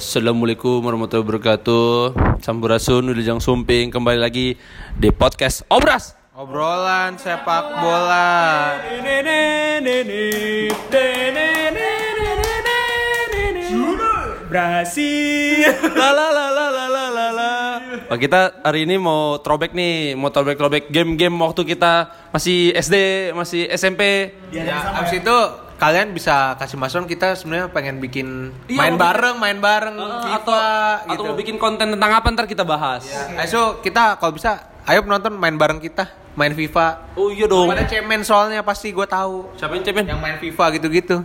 Assalamualaikum warahmatullahi wabarakatuh. Sampurasun, Wilujeng Sumping kembali lagi di podcast Obras. Obrolan sepak bola. Brasil. La la la la la la la kita hari ini mau throwback nih, mau throwback throwback game-game waktu kita masih SD, masih SMP. Ya, ya abis itu kalian bisa kasih masukan kita sebenarnya pengen bikin Iya, main bareng, main bareng Uh, FIFA atau gitu. atau mau bikin konten tentang apa ntar kita bahas. Ayo so, kita kalau bisa ayo penonton main bareng kita, main FIFA. Oh iya dong. Pada cemen soalnya pasti gue tahu. Siapa yang cemen? Yang main FIFA gitu-gitu.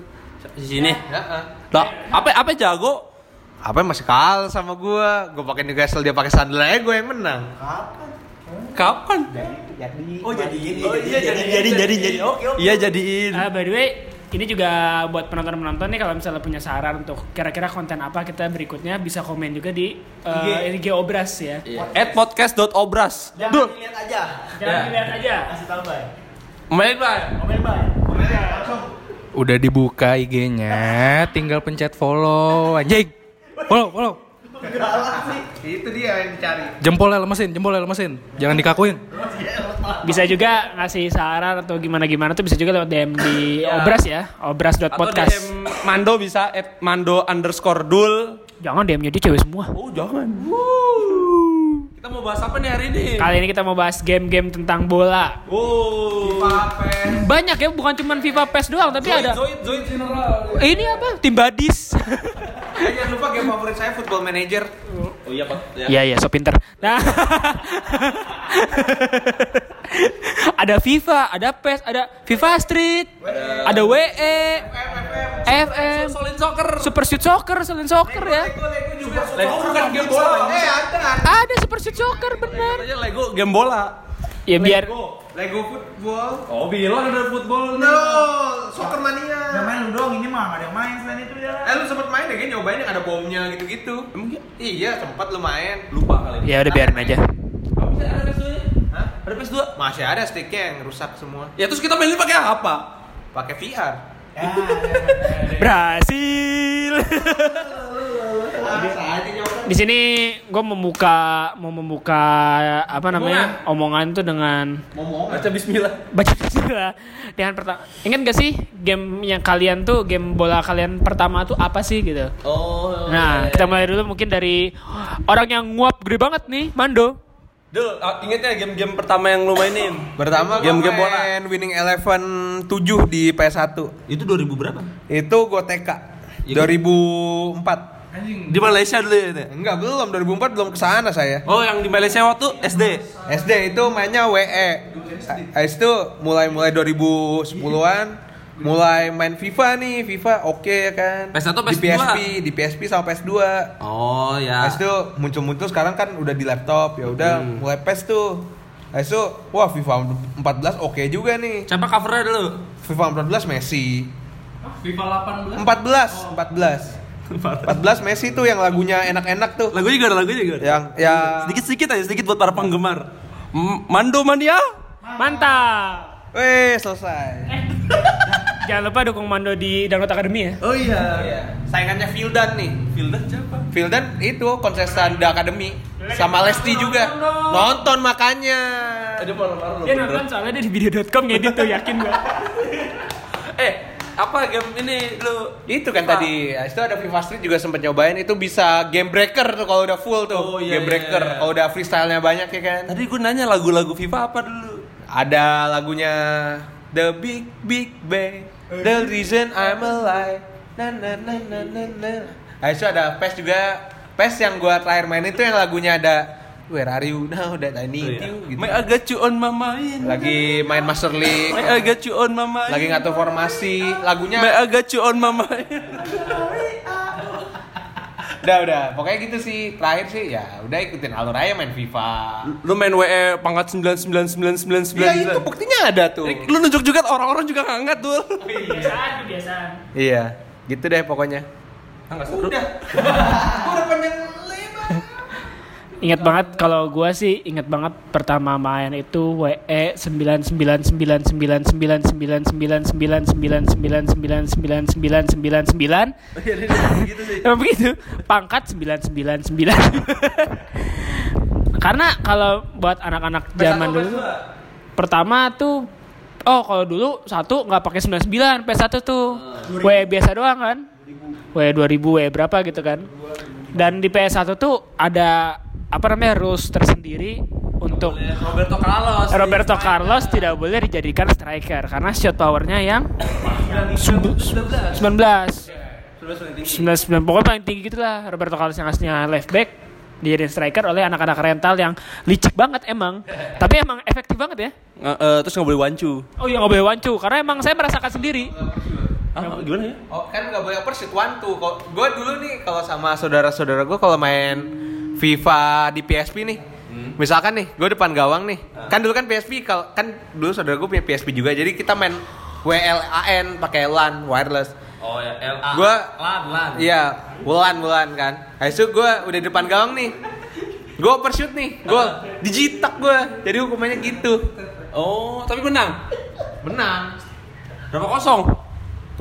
Di sini. Heeh. Lah, apa apa jago? Apa yang masih kalah sama gue? Gue pakai Newcastle dia pakai Sunderland aja gue yang menang. Kapan? Oh jadi ini. Oh iya jadi jadi jadi jadi. Oke oke. Iya jadiin. Ah, by the way, ini juga buat penonton-penonton nih kalau misalnya punya saran untuk kira-kira konten apa kita berikutnya bisa komen juga di uh, IG Obras ya. Iya. At podcast.obras. Duh. lihat aja. Jangan dilihat aja. Kasih tahu, Bay. Main Pak. Komen, Bay. Udah dibuka IG-nya, tinggal pencet follow anjing. Follow, follow. Itu dia yang dicari. Jempolnya lemesin, jempolnya lemesin. Jangan dikakuin. Bisa juga ngasih saran atau gimana-gimana tuh bisa juga lewat DM di Obras ya. Atau Obras.podcast. DM Mando bisa at Mando underscore dul. Jangan DM-nya dia cewek semua. Oh jangan. Kita mau bahas apa nih hari ini? Kali ini kita mau bahas game-game tentang bola. Oh. Banyak ya, bukan cuma FIFA PES doang, tapi ada Zoid, Zoid general. ini apa? Tim Badis. Eh, jangan lupa game favorit saya Football Manager. Oh iya Pak. Ya. Iya iya, so pinter. Nah, ada FIFA, ada PES, ada FIFA Street, ada WE, FM, Solid soccer. Super Shoot Soccer, Solid Soccer ya. Lego bukan game bola. Eh ada. Ada Super Shoot Soccer bener. Aja Lego game bola. Ya biar Lego football. Oh bilang ada football. No, soccer mania. Yang main lu doang ini mah nggak ada yang main selain itu ya. Eh lu sempet main ya? Kayaknya nyobain yang ada bomnya gitu-gitu. Emang iya? Iya, sempat lu main. Lupa kali. ya udah biarin aja. Kamu bisa ada PS2 nya? Hah? Ada PS2? Masih ada sticknya yang rusak semua. Ya terus kita mainin pakai apa? Pakai VR. Ya, Berhasil. Bisa aja nyoba. Di sini gue membuka mau membuka apa namanya omongan tuh dengan Ngomong. Baca Bismillah. baca bismillah dengan pertama ingat gak sih game yang kalian tuh game bola kalian pertama tuh apa sih gitu Oh. nah kita mulai dulu mungkin dari orang yang nguap gede banget nih Mando Dul, ah, inget ya game-game pertama yang lu mainin? Pertama Game- game game bola. main Winning Eleven 7 di PS1. Itu 2000 berapa? Itu gue TK. Ya, 2004. Di Malaysia dulu ya? Enggak, belum 2004 belum ke sana saya. Oh, yang di Malaysia waktu SD. SD itu mainnya WE. Habis itu mulai-mulai 2010-an mulai main FIFA nih, FIFA oke ya kan. PS1 Di PS2? PSP, di PSP sama PS2. Oh, ya. Habis itu muncul-muncul sekarang kan udah di laptop, ya udah mulai PES tuh. Habis itu wah FIFA 14 oke juga nih. Siapa covernya dulu? FIFA 14 Messi. FIFA 18. 14, 14. 14 Messi tuh yang lagunya enak-enak tuh. Lagu juga ada lagunya juga. ada. Yang yang Sedikit-sedikit aja, sedikit buat para penggemar. M- Mando Mania. mantap Weh, selesai. jangan lupa dukung Mando di Download Academy ya Oh iya. Saingannya Vildan nih. Fildan siapa? Vildan itu kontestan The Academy sama Lesti juga. Nonton makanya. Ada paru-paru dia nonton soalnya dia di video.com ngedit tuh yakin gua Eh, apa game ini lu? Itu kan tadi, ya, itu ada FIFA Street juga sempat nyobain itu bisa game breaker tuh kalau udah full tuh. Oh, iya, game iya, breaker iya. kalau udah freestyle-nya banyak ya kan. Tadi gue nanya lagu-lagu FIFA apa dulu? Ada lagunya The Big Big Bang, The Reason I'm Alive. Na na na na na na. Nah, itu ada PES juga. PES yang gua terakhir main itu yang lagunya ada Where are you now that I need you gitu. May I get you on my mind. Lagi main Master League, May I get you on my mind. lagi ngatur formasi, lagunya May I get you on my mind. udah udah pokoknya gitu sih terakhir sih ya udah ikutin alur aja main FIFA Lu main WE pangkat 99999. ya itu buktinya ada tuh Lu nunjuk juga orang-orang juga ngangat tuh. kebiasaan kebiasaan iya gitu deh pokoknya Ah, udah gua udah panjang lebar Ingat banget kalau gua sih ingat banget pertama main itu WE 99999999999999999 Emang begitu. Pangkat 999. Karena kalau buat anak-anak zaman dulu pertama tuh oh kalau dulu satu nggak pakai 99 PS1 tuh. WE biasa doang kan. 2000 WE berapa gitu kan. Dan di PS1 tuh ada apa namanya rules tersendiri untuk Roberto Carlos. Roberto Carlos tidak boleh dijadikan striker karena shot powernya yang sumbu- 19 99 pokoknya paling tinggi gitu lah. Roberto Carlos yang aslinya left back dijadiin striker oleh anak-anak rental yang licik banget emang. Tapi emang efektif banget ya. Nggak, eh, terus nggak boleh wancu. oh iya nggak boleh wancu. Karena emang saya merasakan sendiri. Ah, gimana ya? Oh kan nggak boleh persit one two. Kok gue dulu nih kalau sama saudara-saudara gue kalau main FIFA di PSP nih, misalkan nih gue depan gawang nih, kan dulu kan PSP kalau kan dulu saudara gue punya PSP juga, jadi kita main WLAN pakai LAN wireless. Oh ya, LA. Gua lan lan. Iya, bulan bulan kan. Habis itu gue udah depan gawang nih, gue overshoot nih, gue dijitak gue, jadi hukumannya gitu. Oh, tapi menang. Menang. Berapa kosong?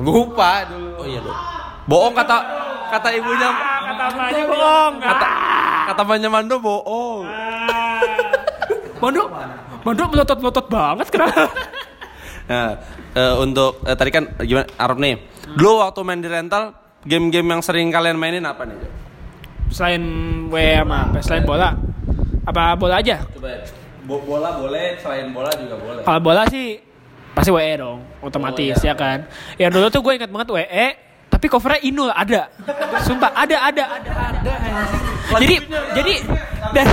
Lupa dulu. Oh iya dong. Bohong kata kata ibunya. kata apanya bohong Kata kata banyak Mando bohong. Mondo Mondo melotot-melotot banget kenapa Nah, eh, untuk eh, tadi kan gimana Arab nih. Dulu waktu main di rental, game-game yang sering kalian mainin apa nih? Selain WE sama apa selain bola apa bola aja Coba ya. Bo- bola boleh, selain bola juga boleh. Kalau bola sih pasti WE dong, otomatis Oh, iya. ya kan. Yang dulu tuh gue ingat banget WE, tapi covernya Inul ada. Sumpah ada ada ada ada. Jadi jadi dan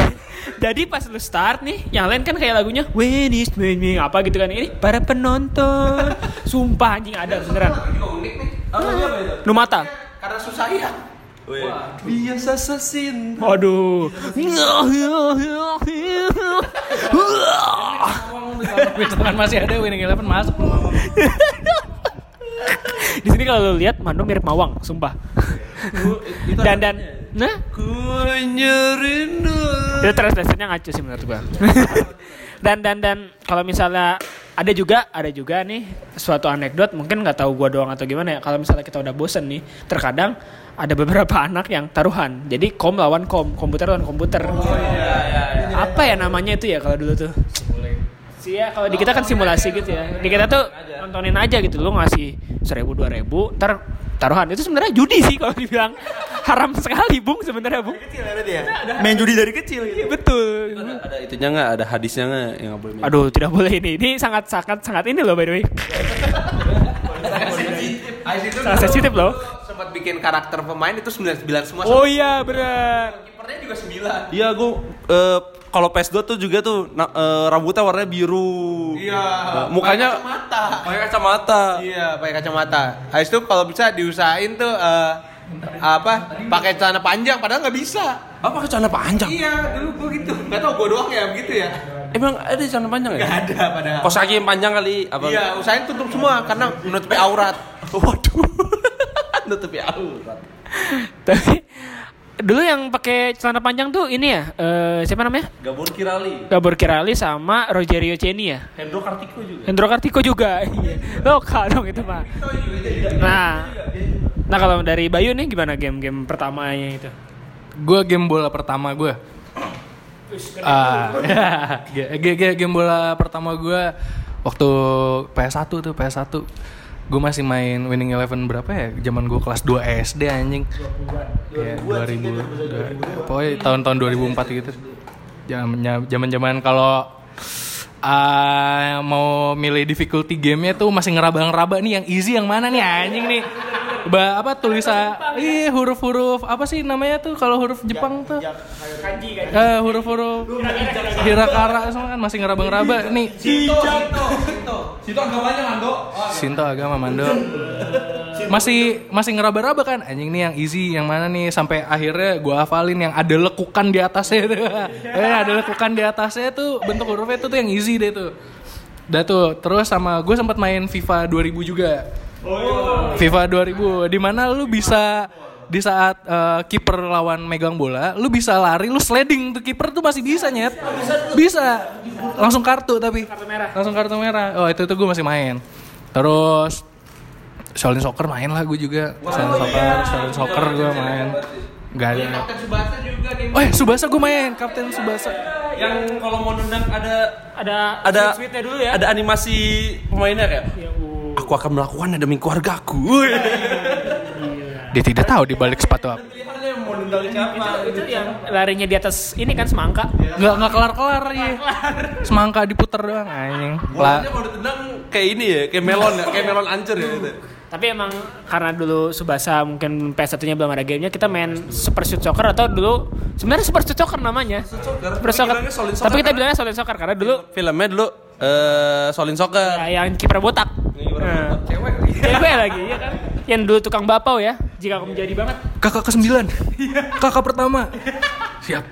jadi pas lu start nih, yang lain kan kayak lagunya When is winning apa gitu kan ini para penonton. Sumpah anjing ada beneran. Nih. Numata. Karena susah ya. Biasa sesin. Waduh. Misalkan masih ada winning eleven masuk. Di sini kalau lihat Mando mirip Mawang, sumpah. dan dan nah? Ku nyerindu. itu translasinya ngaco sih menurut gua. dan dan dan kalau misalnya ada juga ada juga nih suatu anekdot mungkin nggak tahu gua doang atau gimana ya kalau misalnya kita udah bosen nih terkadang ada beberapa anak yang taruhan. Jadi kom lawan kom komputer lawan komputer. Apa ya namanya itu ya kalau dulu tuh sih ya kalau di kita kan simulasi gitu ya di kita tuh nontonin aja gitu lu ngasih seribu dua ribu ntar taruhan itu sebenarnya judi sih kalau dibilang haram sekali bung sebenarnya bung Main judi dari kecil gitu. Iya, betul Ada, ada itunya nggak? Ada hadisnya nggak yang nggak boleh main? Aduh, tidak boleh ini. Ini sangat sangat sangat ini loh by the way. Sangat sensitif loh. sempat bikin karakter pemain itu 99 semua. Oh iya, benar. Kipernya juga 9. Iya, gue eh, kalau PS2 tuh juga tuh na- eh, rambutnya warnanya biru. Iya. Nah, mukanya kacamata. pakai kacamata. Iya, pakai kacamata. Habis itu kalau bisa diusahain tuh eh, apa? Pakai celana panjang padahal nggak bisa. Apa pakai celana panjang? Iya, dulu gua gitu. Gak tau gua doang ya begitu ya. Emang ada celana panjang ya? Gak ada padahal. Kos kaki yang panjang kali apa? Iya, usahain tutup semua karena menutupi aurat. Waduh. Nutupi aurat. Tapi dulu yang pakai celana panjang tuh ini ya, eh, siapa namanya? Gabor Kirali. Gabor Kirali sama Rogerio Ceni ya. Hendro Kartiko juga. Hendro Kartiko juga. Iya. Lokal dong itu mah. Nah, nah kalau dari Bayu nih gimana game-game pertamanya itu? Gue game bola pertama gue. Ah, ya, G- g- game bola pertama gue waktu PS1 tuh PS1 gue masih main Winning Eleven berapa ya? Zaman gue kelas 2 SD anjing. Ya 2000 dua- pokoknya tahun-tahun 2004 gitu. Zaman zaman zaman kalau ah, mau milih difficulty gamenya tuh masih ngeraba-ngeraba nih yang easy yang mana nih anjing nih ba apa tulisan iya huruf-huruf apa sih namanya tuh kalau huruf Jepang tuh? Eh, huruf-huruf hirakara semua kan? Masih ngeraba-ngeraba nih. Situ agamanya Mando. Sinto agama Mando. Masih masih ngeraba-raba kan? Anjing nih yang easy yang mana nih? Sampai akhirnya gua hafalin yang ada lekukan di atasnya tuh. Eh ada lekukan di atasnya tuh bentuk hurufnya itu tuh yang easy deh tuh. Udah tuh terus sama gue sempat main FIFA 2000 juga FIFA 2000 di mana lu bisa di saat eh, kiper lawan megang bola, lu bisa lari, lu sliding tuh kiper tuh masih bisa nyet. Bisa. Langsung kartu tapi. Kartu merah. Langsung kartu merah. Oh, itu tuh gue masih main. Terus Shaolin Soccer main lah gue juga. Shaolin Soccer, Shaolin Soccer gue main. Gak ada. Kapten Subasa juga nih. Oh, ya, Subasa gue main, Kapten Subasa. Yang kalau mau nendang ada Ada ada sweet-sweetnya dulu ya. Ada animasi pemainnya kayak Ya, uh. Aku akan melakukannya demi keluargaku. Dia tidak tahu di balik sepatu apa. Siapa? itu yang larinya di atas ini kan semangka. Nggak nggak kelar kelar ya. Semangka diputer doang anjing. Bolanya ditendang kayak ini ya, kayak melon ya, kayak melon ancur ya gitu. Tapi emang karena dulu Subasa mungkin PS1-nya belum ada gamenya, kita main Super Shoot Soccer atau dulu sebenarnya Super Shoot Soccer namanya. Super Soccer. bilangnya Solid Soccer Tapi kita bilangnya Solid Soccer karena dulu Filmnya dulu eh Solin Soccer. ya, yang kiper botak. Nah, Cewek lagi, ya kan? Yang dulu tukang bapau ya, jika aku menjadi banget. kakak ke sembilan. Kakak pertama. Siap.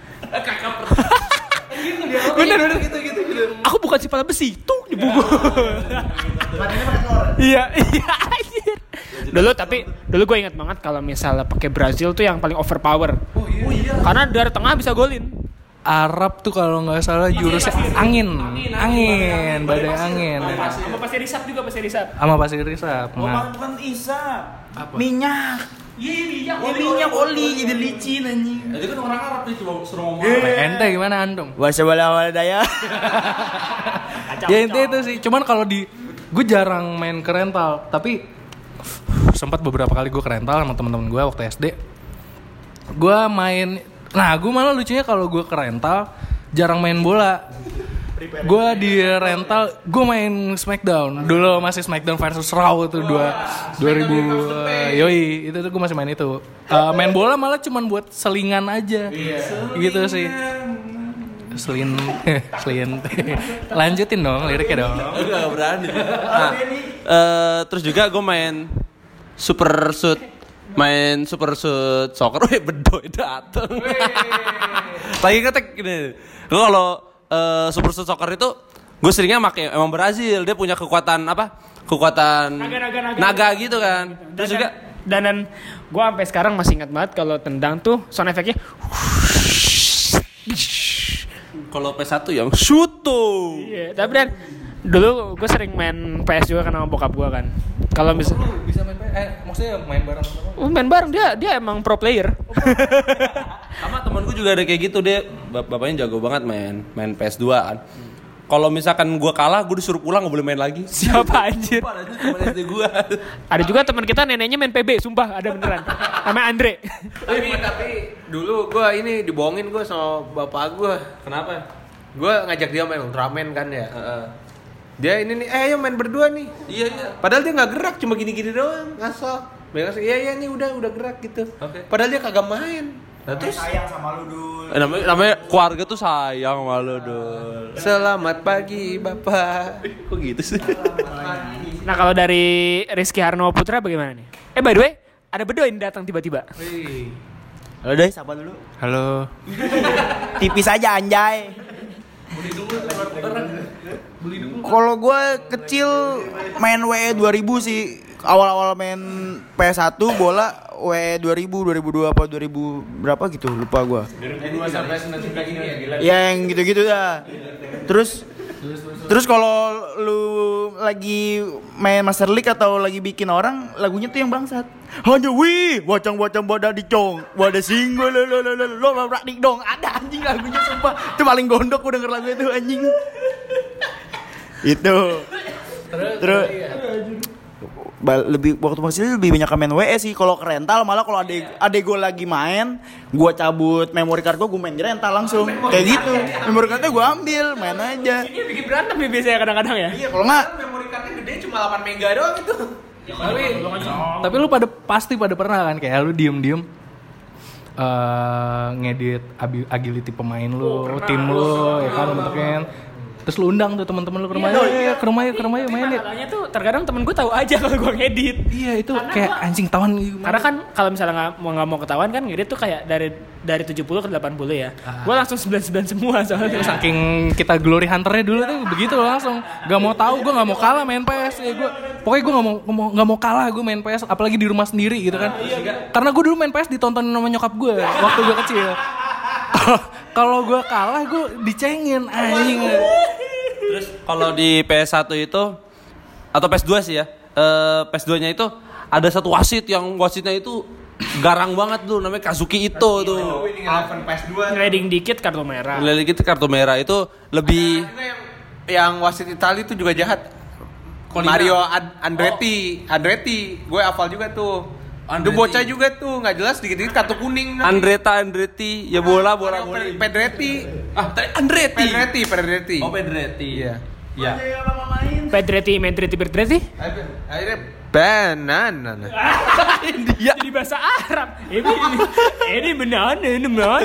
Bener bener gitu gitu gitu. Aku bukan si pala besi, tuh di buku. Iya iya. anjir. Dulu tapi dulu gue ingat banget kalau misalnya pakai Brazil tuh yang paling overpower. Oh iya. Karena dari tengah bisa golin. Arab tuh kalau nggak salah jurusnya angin, angin, badai angin. Sama pasti risap juga pasti risap. Sama pasir risap. Oh, Nah, bukan isap. Minyak. Iya minyak. Ya minyak oli jadi licin anjing. Jadi kan orang Arab cuma suruh ngomong. ente gimana antum? Wassalam daya. Ya intinya itu sih. Cuman kalau di gue jarang main ke rental, tapi sempat beberapa kali gue ke rental sama temen-temen gue waktu SD. Gue main, nah gue malah lucunya kalau gue ke rental jarang main bola. Gue di rental, gue main Smackdown. Dulu masih Smackdown versus Raw tuh dua 2000 yoi itu tuh gue masih main itu. Eh, main bola malah cuman buat selingan aja. Gitu sih. Selin, selin. Lanjutin dong liriknya dong. Gak berani. Nah, eh, terus juga gue main super shoot main super shoot soccer, weh bedoy dateng. Lagi ngetek gini. Gue kalau eh, super shoot soccer itu gue seringnya pakai emang Brazil, dia punya kekuatan apa? Kekuatan Naga-naga-naga. naga gitu kan. Terus juga dan dan gue sampai sekarang masih ingat banget kalau tendang tuh sound efeknya kalau PS1 yang shoot tuh. Iya, tapi dan dulu gue sering main PS juga kan sama bokap gue kan. Kalau bisa Bisa main eh maksudnya main bareng sama Oh, main bareng dia dia emang pro player. Sama temen gue juga ada kayak gitu dia bap- bapaknya jago banget main main PS2 kan. Kalau misalkan gue kalah, gue disuruh pulang gak boleh main lagi. Siapa anjir? Sumpah, ada gue. Juga teman kita neneknya main PB, sumpah ada beneran. Namanya Andre. Tapi tapi dulu gua ini dibohongin gua sama bapak gua. Kenapa? Gua ngajak dia main Ultraman kan ya. Dia ini nih, eh ayo main berdua nih. Iya iya. Padahal dia nggak gerak, cuma gini-gini doang, ngasal. Dia ngasal, iya iya nih udah udah gerak gitu. Oke. Padahal dia kagak main. Nah, terus Sayang sama lu dul. Eh, namanya, namanya keluarga tuh sayang malu dul. selamat pagi bapak. Kok gitu sih? Nah kalau dari Rizky Harno Putra bagaimana nih? Eh by the way, ada bedo ini datang tiba-tiba. Halo deh, sapa dulu. Halo. Tipis aja anjay. Kalau gue kecil main WE 2000 sih. Awal-awal main PS1 bola WE 2000, 2002 apa 2000 berapa gitu lupa sampai ini ya gila. Ya yang gitu-gitu dah. Terus Terus kalau lu lagi main Master League atau lagi bikin orang, lagunya tuh yang bangsat. Hanya wih, wacang-wacang boda dicong, wadah singgo lo lo lo lo lo lo dik dong. Ada anjing lagunya sumpah. Itu paling gondok gue denger lagu itu anjing. Itu. Terus Ba- lebih waktu masih lebih banyak main WE sih. Kalau ke rental malah kalau adek adek gue lagi main gue cabut memory card gue gue main di rental langsung. Kayak gitu. Memory cardnya gue ambil main aja. Ini bikin berantem nih biasanya kadang-kadang ya. iya kalau nggak. Memori cardnya gede cuma 8 mega doang itu. Tapi tapi lu pada pasti pada pernah kan kayak lu diem-diem eh ngedit agility pemain lu, tim lu, ya kan bentukin. Terus lu undang tuh teman-teman lu ke rumahnya, "Eh, ke rumah yuk, ke rumah yuk main yuk. Masalahnya tuh terkadang temen gue tahu aja kalau gue ngedit. Iya itu kayak anjing tawan Karena kan kalau misalnya nggak mau nggak mau ketahuan kan ngedit tuh kayak dari dari 70 ke 80 ya. Gue langsung 99 semua soalnya. saking kita glory hunternya dulu tuh begitu langsung gak mau tahu gue gak mau kalah main PS ya gue pokoknya gue gak mau gak mau kalah gue main PS apalagi di rumah sendiri gitu kan karena gue dulu main PS ditonton sama nyokap gue waktu gue kecil kalau gue kalah gue dicengin anjing Terus kalau di PS1 itu atau PS2 sih ya. eh, PS2-nya itu ada satu wasit yang wasitnya itu garang banget tuh namanya Kazuki Ito tuh. Winning Eleven PS2 Ngeleding dikit kartu merah. Lele gitu kartu merah itu lebih Itu yang, yang wasit Itali itu juga jahat. Mario Ad- Andretti, Andretti, gue hafal juga tuh. Itu Andretti. bocah juga tuh, nggak jelas dikit-dikit kartu kuning. Andreta Andretti ya bola bola bola. Mario Pedretti, Ah, tadi Andretti. Pedretti, Pedretti. Oh Pedretti. Iya. Ya. Pedretti, Medretti, Pedretti. Akhirnya banana. India. Jadi bahasa Arab. Ini ini, ini benar, ini benar.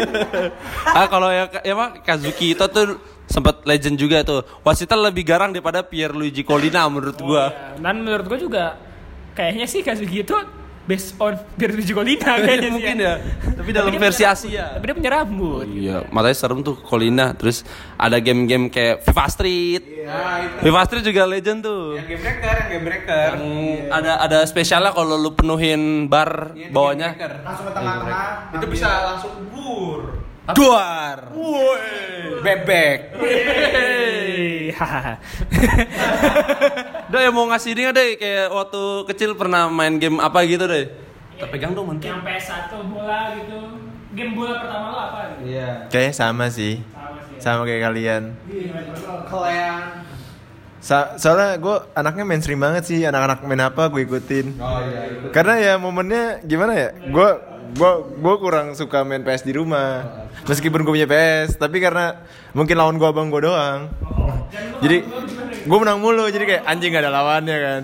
ah kalau yang ya mah Kazuki Ito tuh sempat legend juga tuh. Wasitnya lebih garang daripada Pierluigi Collina menurut gua. Dan menurut gue juga kayaknya sih kasus gitu based on Pierluigi Colina kayaknya sih Mungkin ya. Tapi dalam dia versi Asia. Tapi dia punya rambut. Iya, makanya serem tuh Colina. Terus ada game-game kayak Viva Street. Nah, itu. Viva Street juga legend tuh. Yang game breaker, yang game breaker. Yang ada ada spesialnya kalau lu penuhin bar itu bawahnya. game breaker. Langsung ke tengah-tengah. Itu bisa langsung bur. Duar. Bebek. Hey, hahaha. Ya mau ngasih dia deh kayak waktu kecil pernah main game apa gitu deh. Terpegang dong mungkin. Yang PS1 bola gitu. Game bola pertama lo apa? Iya. Kayaknya sama sih. Sama sih. ya. Sama kayak kalian. Kalian. Sa- soalnya gue anaknya mainstream banget sih. Anak-anak main apa gue ikutin. Oh iya. Karena ya momennya gimana ya? Gue gue gue kurang suka main PS di rumah. Meskipun gue punya PS, tapi karena mungkin lawan gue abang gue doang. Jadi gue menang mulu. Jadi kayak anjing gak ada lawannya kan.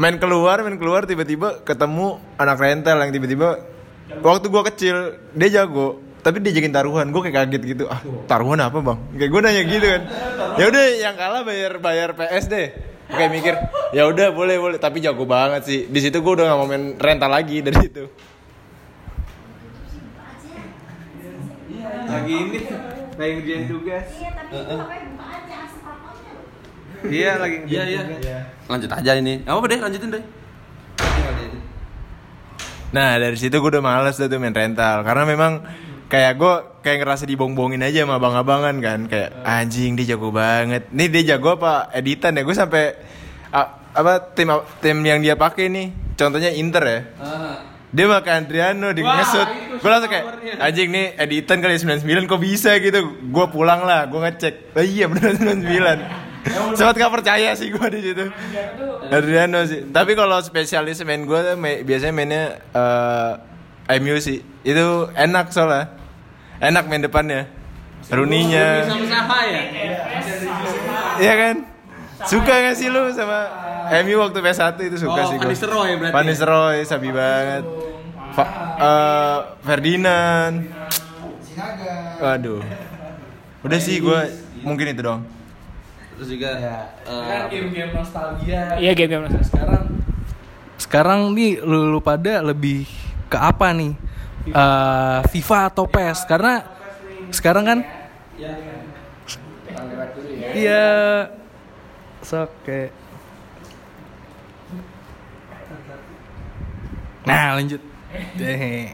Main keluar, main keluar tiba-tiba ketemu anak rental yang tiba-tiba waktu gue kecil dia jago tapi dia jakin taruhan gue kayak kaget gitu ah taruhan apa bang kayak gue nanya gitu kan ya udah yang kalah bayar bayar PS deh kayak mikir ya udah boleh boleh tapi jago banget sih di situ gue udah gak mau main rental lagi dari itu Lagi ini. Lagi ngerjain tugas. Iya, tapi itu makanya buka aja asap rokoknya. Iya, lagi Iya ngerjain iya. tugas. Lanjut aja ini. Apa deh lanjutin deh. nah dari situ gue udah males dah tuh main rental karena memang kayak gue kayak ngerasa dibong-bongin aja sama abang-abangan kan kayak anjing dia jago banget nih dia jago apa editan ya gue sampai apa tim tim yang dia pakai nih contohnya Inter ya dia pakai Adriano di ngesut. gue langsung kayak anjing nih editan kali 99 kok bisa gitu? Gue pulang lah gue ngecek. Oh iya bener 99 sempat gak percaya sih gue di situ. Adriano. Sih. Tapi kalau spesialis main gue tuh ma- biasanya mainnya eh MU sih. Itu enak soalnya. Enak main depannya. Runinya ya? Iya kan suka gak sih lu sama MU waktu PS1 itu suka Oh, sih gua. Van Nistelrooy berarti ya? Nistelrooy, sabi banget. Fa- eh, Ferdinand. Waduh. Udah sih gue mungkin itu dong. Terus juga eh, game-game nostalgia. Iya game-game nostalgia. sekarang sekarang nih lu, lu pada lebih ke apa nih? Eh, FIFA atau PES karena sekarang kan iya sok kayak nah lanjut. Deh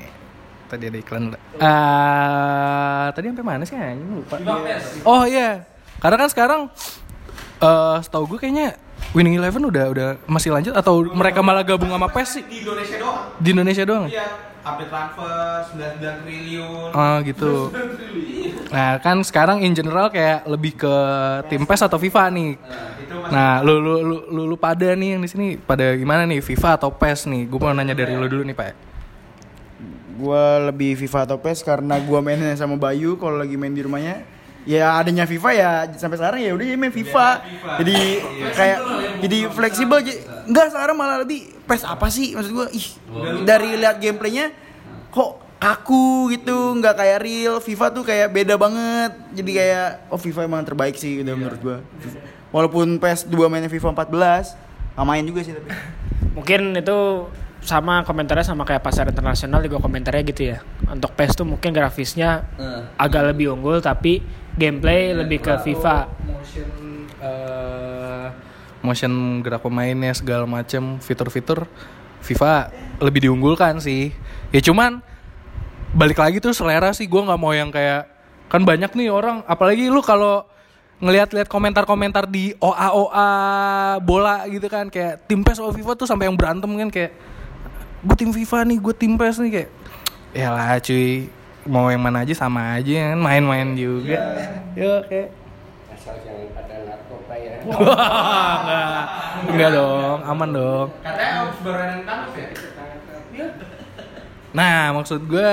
tadi ada iklan udah Eh, tadi sampai mana sih anjing? Lupa. Oh iya. Karena kan sekarang eh setahu gue kayaknya Winning Eleven udah udah masih lanjut atau mereka malah gabung sama PES sih? Di Indonesia doang. di Indonesia doang? Iya, update transfer 99 triliun. Ah gitu. Nah kan sekarang in general kayak lebih ke tim PES atau FIFA nih. Masih Nah lu lu lu lu, lu pada nih yang di sini pada gimana nih FIFA atau PES nih? Gue mau nanya dari lu dulu nih pak. Gua lebih FIFA atau PES karena gua mainnya sama Bayu kalau lagi main di rumahnya. Ya adanya FIFA ya sampai sekarang ya udah ya main FIFA. Jadi kayak jadi fleksibel. Enggak sekarang malah lebih PES apa sih maksud gua? Ih dari lihat gameplaynya kok kaku gitu, nggak kayak real. FIFA tuh kayak beda banget. Jadi kayak oh FIFA emang terbaik sih udah menurut gua. Walaupun PS2 mainnya FIFA 14, nggak main juga sih tapi. Mungkin itu sama komentarnya sama kayak pasar internasional juga komentarnya gitu ya. Untuk PES tuh mungkin grafisnya agak lebih unggul tapi gameplay lebih ke FIFA. motion eh, motion gerak pemainnya segala macam fitur-fitur FIFA lebih diunggulkan sih ya cuman balik lagi tuh selera sih gue nggak mau yang kayak kan banyak nih orang apalagi lu kalau ngelihat-lihat komentar-komentar di OA OA bola gitu kan kayak tim PES sama FIFA tuh sampai yang berantem kan kayak gue tim FIFA nih gue tim PES nih kayak ya lah cuy mau yang mana aja sama aja kan main-main juga ya kayak Wah, enggak. Enggak dong, aman dong. Katanya harus tangkap ya? Nah, maksud gue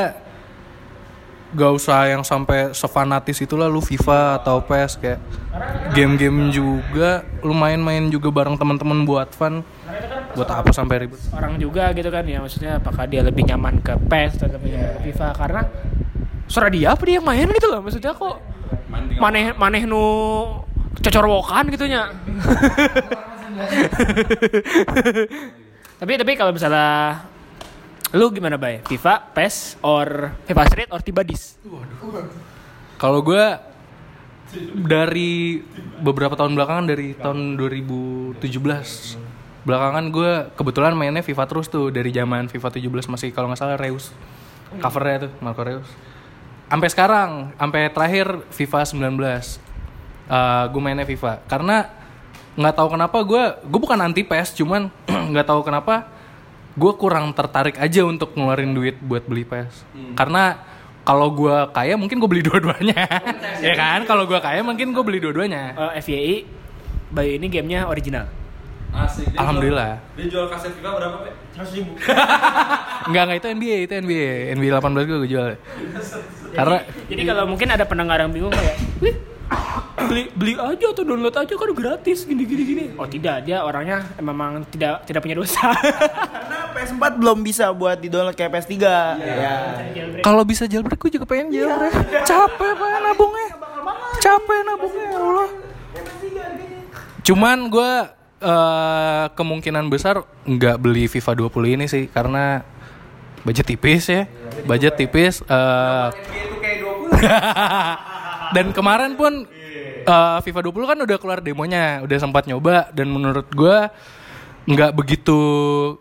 gak usah yang sampai sefanatis itulah lu FIFA atau PES kayak game-game juga. Lu main-main juga bareng teman-teman buat fun. Buat apa sampai ribet? Orang juga gitu kan ya maksudnya apakah dia lebih nyaman ke PES atau lebih nyaman ke FIFA? Karena suara dia apa dia yang main gitu loh maksudnya kok maneh maneh nu cocorwokan gitu nya tapi tapi kalau misalnya lu gimana bay? FIFA PES or FIFA Street or Tibadis kalau gue dari beberapa tahun belakangan dari tahun 2017 belakangan gue kebetulan mainnya FIFA terus tuh dari zaman FIFA 17 masih kalau nggak salah Reus. Covernya tuh Marco Reus. Sampai sekarang sampai terakhir FIFA 19 uh, gue mainnya FIFA karena nggak tahu kenapa gue gue bukan anti PES cuman nggak tahu kenapa gue kurang tertarik aja untuk ngeluarin duit buat beli PES karena kalau gue kaya mungkin gue beli dua-duanya ya kan kalau gue kaya mungkin gue beli dua-duanya Eh, FYI Bayu ini gamenya original Asik. Dia Alhamdulillah. jual- Dia jual kaset FIFA berapa, Pe? Enggak, enggak itu NBA, itu NBA. NBA 18 gue gue jual. Karena Jadi kalau mungkin ada pendengar yang bingung kayak, "Wih, beli beli aja atau download aja kan gratis gini gini gini." Oh tidak, dia orangnya memang tidak tidak punya dosa. Karena PS4 belum bisa buat di-download kayak PS3. Ya. kalau bisa jailbreak gue juga pengen jailbreak. Capek pak nabungnya. Capek nabungnya ya Allah. Cuman gue eh, kemungkinan besar nggak beli FIFA 20 ini sih karena budget tipis ya. Budget tipis. eh, dan kemarin pun eh, FIFA 20 kan udah keluar demonya, udah sempat nyoba dan menurut gua nggak begitu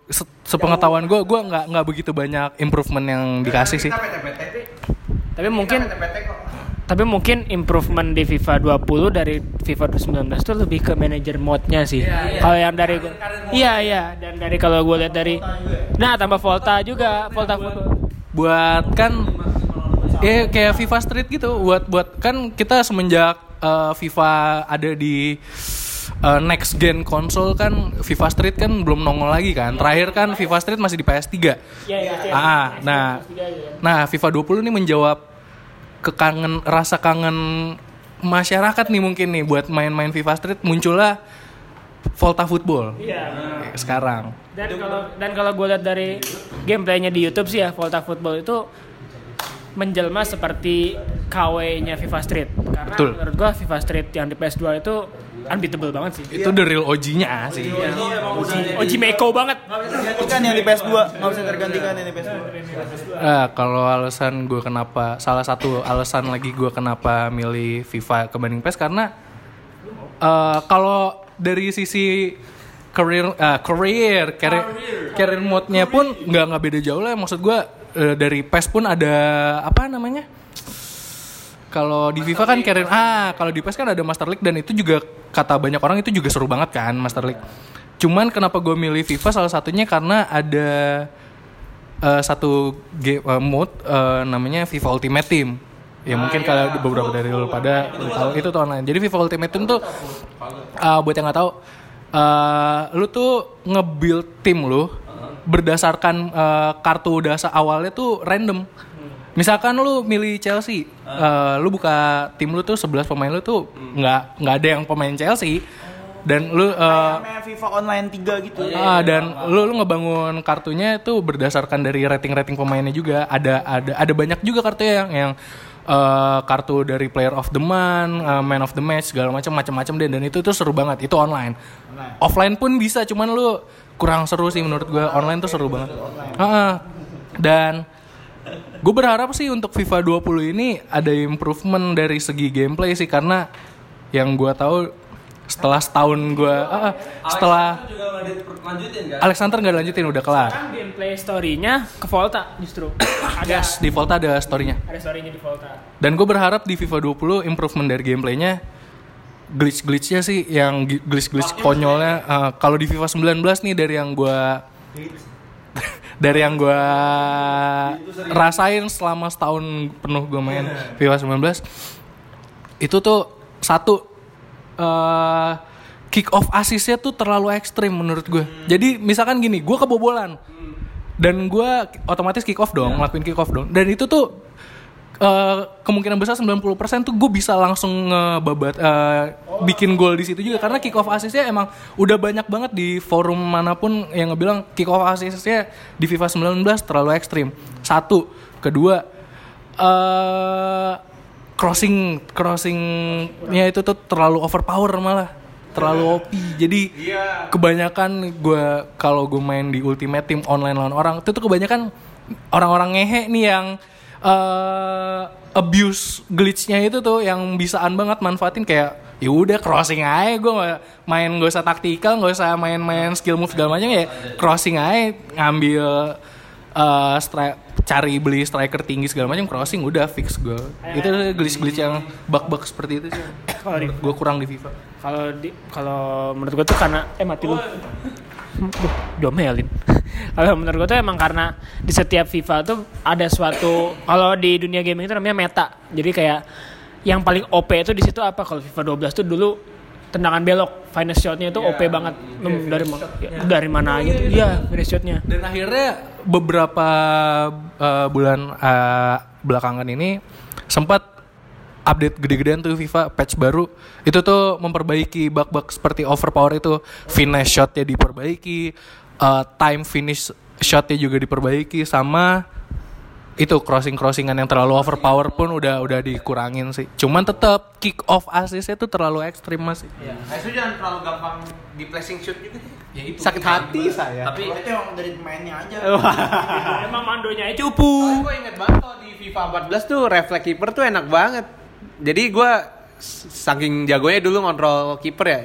se- sepengetahuan gua gua nggak nggak begitu banyak improvement yang dikasih sih. tapi mungkin tapi mungkin improvement di FIFA 20 dari FIFA 19 tuh lebih ke manager mode-nya sih. Kalau yang dari Iya iya. Dan dari kalau gue lihat dari Nah, tambah Volta juga, Volta Football. Buat kan ya kayak FIFA Street gitu. Buat buat kan kita semenjak eh, FIFA ada di eh, next gen konsol kan FIFA Street kan belum nongol lagi kan. Terakhir kan FIFA Street masih di PS3. Iya iya. iya. Ah, nah, nah FIFA 20 ini menjawab kekangen rasa kangen masyarakat nih mungkin nih buat main-main FIFA Street muncullah Volta Football Iya. sekarang. Dan kalau dan kalau gue lihat dari gameplaynya di YouTube sih ya Volta Football itu menjelma seperti KW-nya FIFA Street. Karena Betul. menurut gue FIFA Street yang di PS2 itu unbeatable banget sih. Itu the real OG-nya sih. Oji Meko banget. Tergantikan yang di PS2, nggak bisa tergantikan yang di PS2. Eh, kalau alasan gue kenapa salah satu alasan lagi gue kenapa milih FIFA kebanding PES karena eh, kalau dari sisi career eh, career career, career mode-nya pun nggak nggak beda jauh lah maksud gue eh, dari PES pun ada apa namanya kalau di FIFA kan career ah kalau di PES kan ada Master League dan itu juga kata banyak orang itu juga seru banget kan Master League cuman kenapa gue milih FIFA salah satunya karena ada eh, satu game eh, mode eh, namanya FIFA Ultimate Team. Ya mungkin kalau di beberapa dari lu pada udah tahu itu tuh online. Jadi FIFA Ultimate Team tuh eh, buat yang nggak tahu eh, lu tuh nge-build tim lu berdasarkan eh, kartu dasar awalnya tuh random. Misalkan lu milih Chelsea, eh, lu buka tim lu tuh 11 pemain lu tuh nggak nggak ada yang pemain Chelsea. dan lu uh, Kayak FIFA Online 3 gitu. Ah, dan lu lu ngebangun kartunya itu berdasarkan dari rating-rating pemainnya juga. Ada ada ada banyak juga kartunya yang yang eh, kartu dari player of the month, eh, man of the match segala macam macam-macam deh dan itu tuh seru banget. Itu online. Offline pun bisa, cuman lu kurang seru sih menurut gua. Online tuh seru banget. Heeh. Dan gue berharap sih untuk FIFA 20 ini ada improvement dari segi gameplay sih karena yang gua tahu setelah setahun gua ah, ah, setelah juga lanjutin? Alexander nggak lanjutin udah kelar. Sekarang gameplay story-nya ke Volta justru. ada Yes, di Volta ada storynya. ada story-nya di Volta. Dan gue berharap di FIFA 20 improvement dari gameplaynya glitch-glitchnya sih yang glitch-glitch konyolnya eh, kalau di FIFA 19 nih dari yang gue dari yang gue rasain selama setahun penuh gue main FIFA 19 itu tuh satu eh kick off assistnya tuh terlalu ekstrim menurut gue jadi misalkan gini gue kebobolan dan gue otomatis kick off dong ngelakuin kick off dong. Dan itu tuh eh, kemungkinan besar 90% tuh gue bisa langsung ngebabat eh, bikin gol di situ juga. Karena kick off assistnya emang udah banyak banget di forum mana pun yang ngebilang kick off assistnya di FIFA 19 terlalu ekstrim. Satu. Kedua eh crossing crossingnya itu tuh terlalu overpower malah. Terlalu OP jadi kebanyakan gue kalau gue main di ultimate team online lawan orang itu tuh kebanyakan orang-orang ngehe nih yang eh abuse glitchnya itu tuh yang bisaan banget manfaatin kayak ya udah crossing aja gue nggak main gak usah taktikal nggak usah main-main skill move segala macam ya crossing aja ngambil eh stri- cari beli striker tinggi segala macam crossing udah fix gue itu glitch glitch yang bug bug seperti itu sih Kalau di gue kurang di FIFA kalau di kalau menurut gue tuh karena eh mati lu. Duh, diomelin. Kalau menurut gue tuh emang karena di setiap FIFA tuh ada suatu kalau di dunia gaming itu namanya meta. Jadi kayak yang paling OP itu di situ apa? Kalau FIFA 12 tuh dulu tendangan belok, finish shotnya itu OP banget. Lu dari mana? dari mana gitu? Iya, finish shotnya. Dan akhirnya beberapa uh, bulan uh, belakangan ini sempat update gede-gedean tuh FIFA patch baru itu tuh memperbaiki bug-bug seperti overpower itu finish shotnya diperbaiki uh, time finish shotnya juga diperbaiki sama itu crossing crossingan yang terlalu overpower pun udah udah dikurangin sih cuman tetap kick off assistnya tuh terlalu ekstrim masih Itu jangan terlalu gampang di flashing shoot juga. Ya Sakit hati saya. Tapi Kalau itu emang dari pemainnya aja. emang mandonya aja cupu. gue inget banget kalau di FIFA 14 tuh refleks kiper tuh enak banget. Jadi gue saking jagonya dulu ngontrol kiper ya.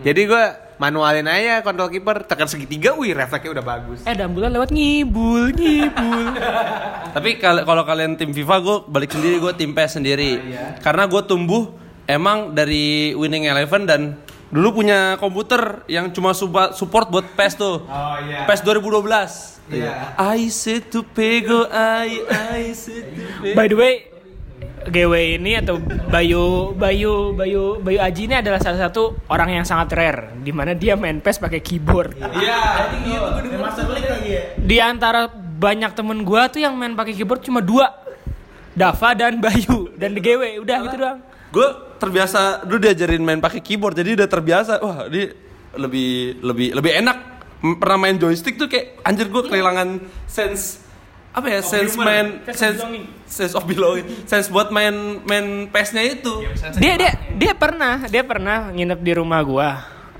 Jadi gue manualin aja kontrol kiper tekan segitiga, wih refleksnya udah bagus. Eh, dambulan lewat ngibul, ngibul. Tapi kal- kalau kalian tim FIFA, gue balik sendiri, gue tim PES sendiri. Karena gue tumbuh emang dari Winning Eleven dan dulu punya komputer yang cuma support buat PES tuh. Oh iya. PES 2012. Iya. I said to pego, I, I said to pego. By the way, GW ini atau Bayu Bayu Bayu Bayu Aji ini adalah salah satu orang yang sangat rare di mana dia main PES pakai keyboard. Iya. Master League lagi ya. Di antara banyak temen gua tuh yang main pakai keyboard cuma dua. Dava dan Bayu dan di GW udah gitu doang. Gue terbiasa dulu diajarin main pakai keyboard, jadi udah terbiasa. Wah, ini lebih lebih lebih enak. Pernah main joystick tuh kayak anjir gue kehilangan sense apa ya sense main Sense of sense belonging. sense of belonging sense buat main main PES-nya itu Dia dia dia pernah dia pernah nginep di rumah gua.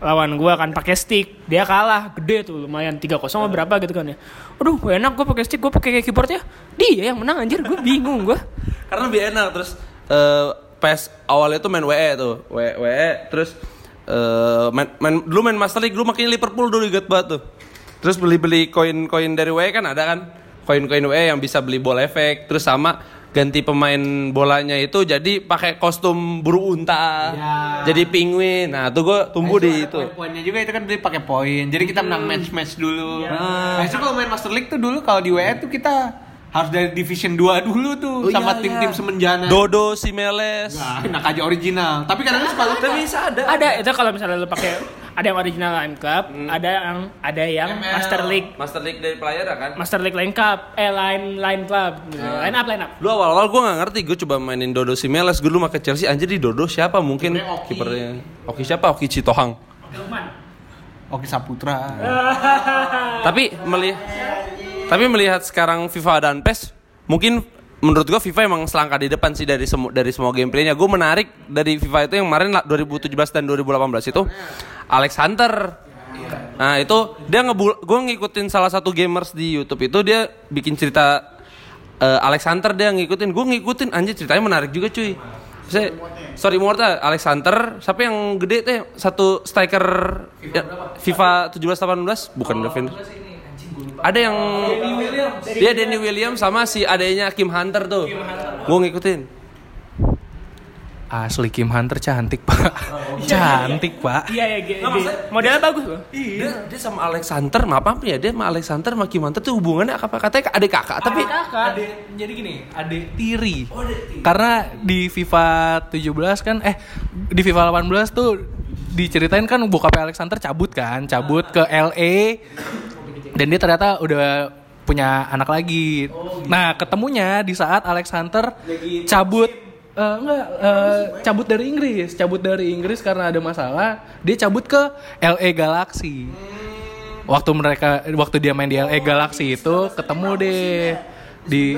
Lawan gua kan pakai stick. Dia kalah gede tuh lumayan 3-0 apa berapa gitu kan ya. Aduh, enak gua pakai stick, gua pakai keyboard ya. Dia yang menang anjir, gua bingung gua. karena lebih enak terus eh, PES awalnya tuh main WE tuh WE, WE terus eh, main, main dulu main Master League dulu makanya Liverpool dulu inget banget tuh terus beli-beli koin-koin dari WE kan ada kan koin-koin WE yang bisa beli bola efek terus sama ganti pemain bolanya itu jadi pakai kostum buru unta jadi penguin. Nah tuh gue tumbuh di itu. Poinnya juga itu kan beli pakai poin. Jadi kita menang match-match dulu. Nah, itu kalau main Master League tuh dulu kalau di WE tuh kita harus dari Division 2 dulu tuh Oh, sama iya, tim-tim iya. semenjana. Dodo Simeles Nah, enak aja original. Tapi kadang suka lupa. bisa ada Ada itu kalau misalnya lu pakai ada yang original line club, ada yang ada yang Master League Master League dari player kan Master League line cup, eh line line club, line up line up. Lu awal-awal gue gak ngerti, gue coba mainin Dodo Simeles Gue dulu pakai Chelsea, anjir di Dodo siapa mungkin Kipernya Oki. kipernya Oki siapa? Oki Citohang Oke Saputra. Tapi melihat tapi melihat sekarang FIFA dan PES mungkin menurut gua FIFA emang selangkah di depan sih dari semua dari semua gameplaynya. Gue menarik dari FIFA itu yang kemarin lah, 2017 dan 2018 itu Alex Hunter. Nah itu dia ngebul, gue ngikutin salah satu gamers di YouTube itu dia bikin cerita eh, Alex Hunter dia ngikutin, gue ngikutin anjir ceritanya menarik juga cuy. Saya, sorry Morta, Alex Hunter, siapa yang gede teh satu striker ya, FIFA 17 18 bukan Devin. Ada yang dia Danny Williams sama si adanya Kim Hunter tuh. Gue ngikutin. Asli Kim Hunter cantik pak, cantik pak. Iya ya, G- di- modelnya bagus loh. Dia, dia sama Alex Hunter, maaf apa ya? Dia sama Alex Hunter sama Kim Hunter tuh hubungannya apa? Katanya adik kakak, tapi Ade, jadi gini, adik tiri. Karena di FIFA 17 kan, eh di FIFA 18 tuh diceritain kan bokapnya Alexander cabut kan, cabut ke LA dan dia ternyata udah punya anak lagi. Nah ketemunya di saat Alexander cabut eh, enggak eh, cabut dari Inggris, cabut dari Inggris karena ada masalah, dia cabut ke LA Galaxy. Waktu mereka waktu dia main di LA Galaxy itu ketemu deh di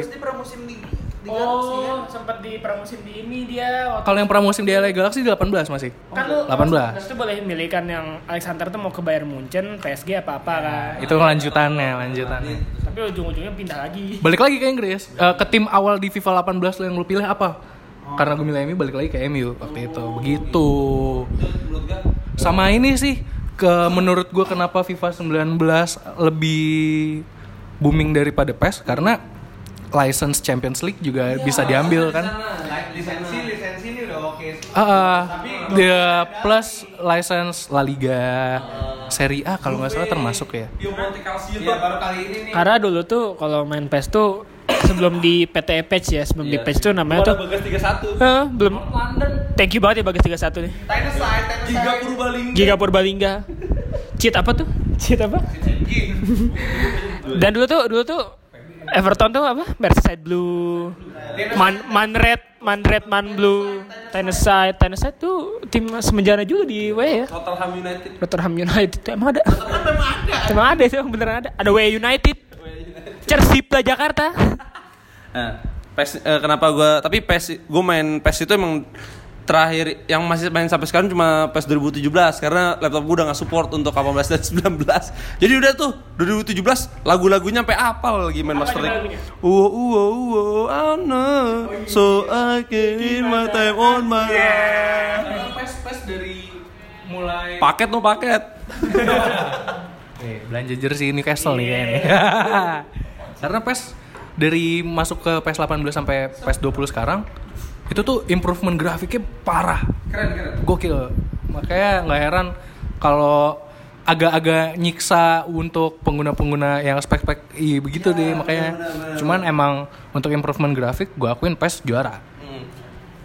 Oh, sempat di pramusim di ini dia waktu kalau yang pramusim di LA Galaxy di 18 masih. kan lu 18. Terus tuh boleh milih kan yang Alexander tuh mau ke Bayern Munchen, PSG apa apa kan. Itu lanjutannya, lanjutannya. Tapi ujung-ujungnya pindah lagi. Balik lagi ke Inggris. Eh, ke tim awal di FIFA 18 lo yang lu pilih apa? Karena gue milih MU balik lagi ke MU waktu itu. Begitu. Sama ini sih ke menurut gue kenapa FIFA 19 lebih booming daripada PES karena license Champions League juga bisa diambil kan. Lisensi lisensi ini udah oke. Ah, ah. dia plus license La Liga, Serie A kalau nggak salah termasuk ya. Iya baru kali ini nih. Karena dulu tuh kalau main PES tuh sebelum di PT patch ya, sebelum di patch tuh namanya tuh Bagas 31. Eh, belum Thank you banget ya Bagas 31 nih. Giga. Purbalingga. Giga Purbalingga. Cheat apa tuh? Cheat apa? Dan dulu tuh dulu tuh Everton tuh apa? Merseyside Blue, Man Man Red, Man Red, Man Blue, Tyneside, Tyneside tuh tim semenjana juga di W ya. Tottenham United. Rotterdam United tuh emang ada. Emang ada itu beneran ada. Ada W United. Persipla Jakarta. Nah, PES eh, kenapa gua tapi PES gue main PES itu emang terakhir yang masih main sampai sekarang cuma PES 2017 karena laptop gue udah nggak support untuk 18 dan 19. Jadi udah tuh 2017 lagu-lagunya sampai apal lagi main Master League. Uwo uwo uwo oh no so I can in my time on my PES PES dari mulai paket no paket. Eh, belanja jersey Newcastle nih kayaknya. Karena PES dari masuk ke PES 18 sampai PES 20 sekarang itu tuh improvement grafiknya parah. Keren, keren. Gokil. Makanya nggak heran kalau agak-agak nyiksa untuk pengguna-pengguna yang spek-spek i begitu deh makanya. Cuman emang untuk improvement grafik gua akuin PES juara.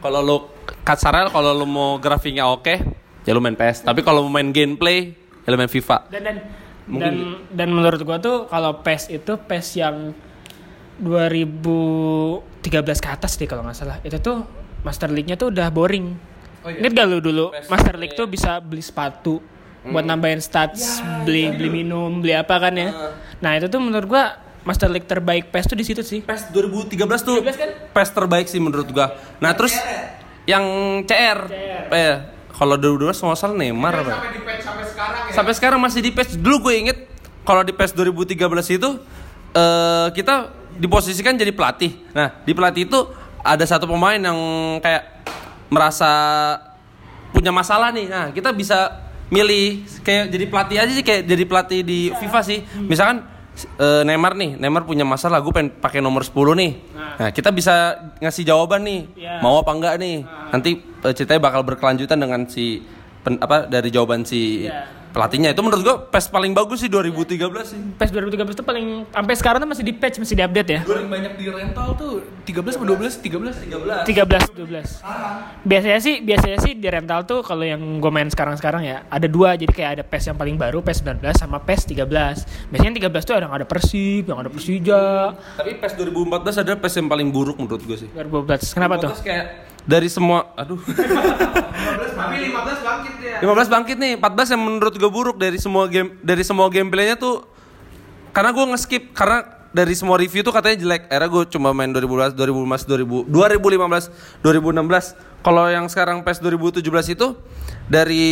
Kalau lu kasarnya kalau lu mau grafiknya oke, ya lu main PES. Tapi kalau mau main gameplay, ya lu main FIFA. Dan dan Mungkin dan, dan menurut gua tuh kalau PES itu PES yang 2013 ke atas deh kalau nggak salah. Itu tuh Master League-nya tuh udah boring. Ingat gak lu dulu Master League tuh bisa beli sepatu buat nambahin stats, beli beli minum, beli apa kan ya. Nah, itu tuh menurut gua Master League terbaik PES tuh di situ sih. PES 2013 tuh 13 kan? PES terbaik sih menurut gua. Nah, terus yang CR. Eh, kalau 2012 nggak salah Neymar apa? ya? Sampai di patch sampai sekarang ya. Sampai sekarang masih di PES. Dulu gue inget kalau di PES 2013 itu eh kita diposisikan jadi pelatih. Nah, di pelatih itu ada satu pemain yang kayak merasa punya masalah nih. Nah, kita bisa milih kayak jadi pelatih aja sih kayak jadi pelatih di FIFA sih. Misalkan eh, Neymar nih, Neymar punya masalah, gue pengen pakai nomor 10 nih. Nah, kita bisa ngasih jawaban nih, Iya. mau apa enggak nih. Nanti eh, ceritanya bakal berkelanjutan dengan si pen- apa dari jawaban si Iya. Pelatihnya. Itu menurut gue PES paling bagus sih 2013 sih. PES 2013 tuh paling sampai sekarang tuh masih di patch, masih di update ya. Paling banyak di rental tuh 13 atau 12? 13? 13. 13 12. Biasanya sih biasanya sih di rental tuh kalau yang gue main sekarang-sekarang ya ada dua jadi kayak ada PES yang paling baru PES 19 sama PES 13. Biasanya 13 tuh ada yang ada Persib, yang ada Persija. Tapi PES 2014 adalah PES yang paling buruk menurut gue sih. 2012. Kenapa tuh? 2014 kayak dari semua aduh 15 tapi 15 bangkit. 15 bangkit nih, 14 yang menurut gue buruk dari semua game dari semua gameplaynya tuh karena gue nge-skip karena dari semua review tuh katanya jelek. Era gue cuma main 2012, 2015, 2000, 2015, 2016. Kalau yang sekarang PES 2017 itu dari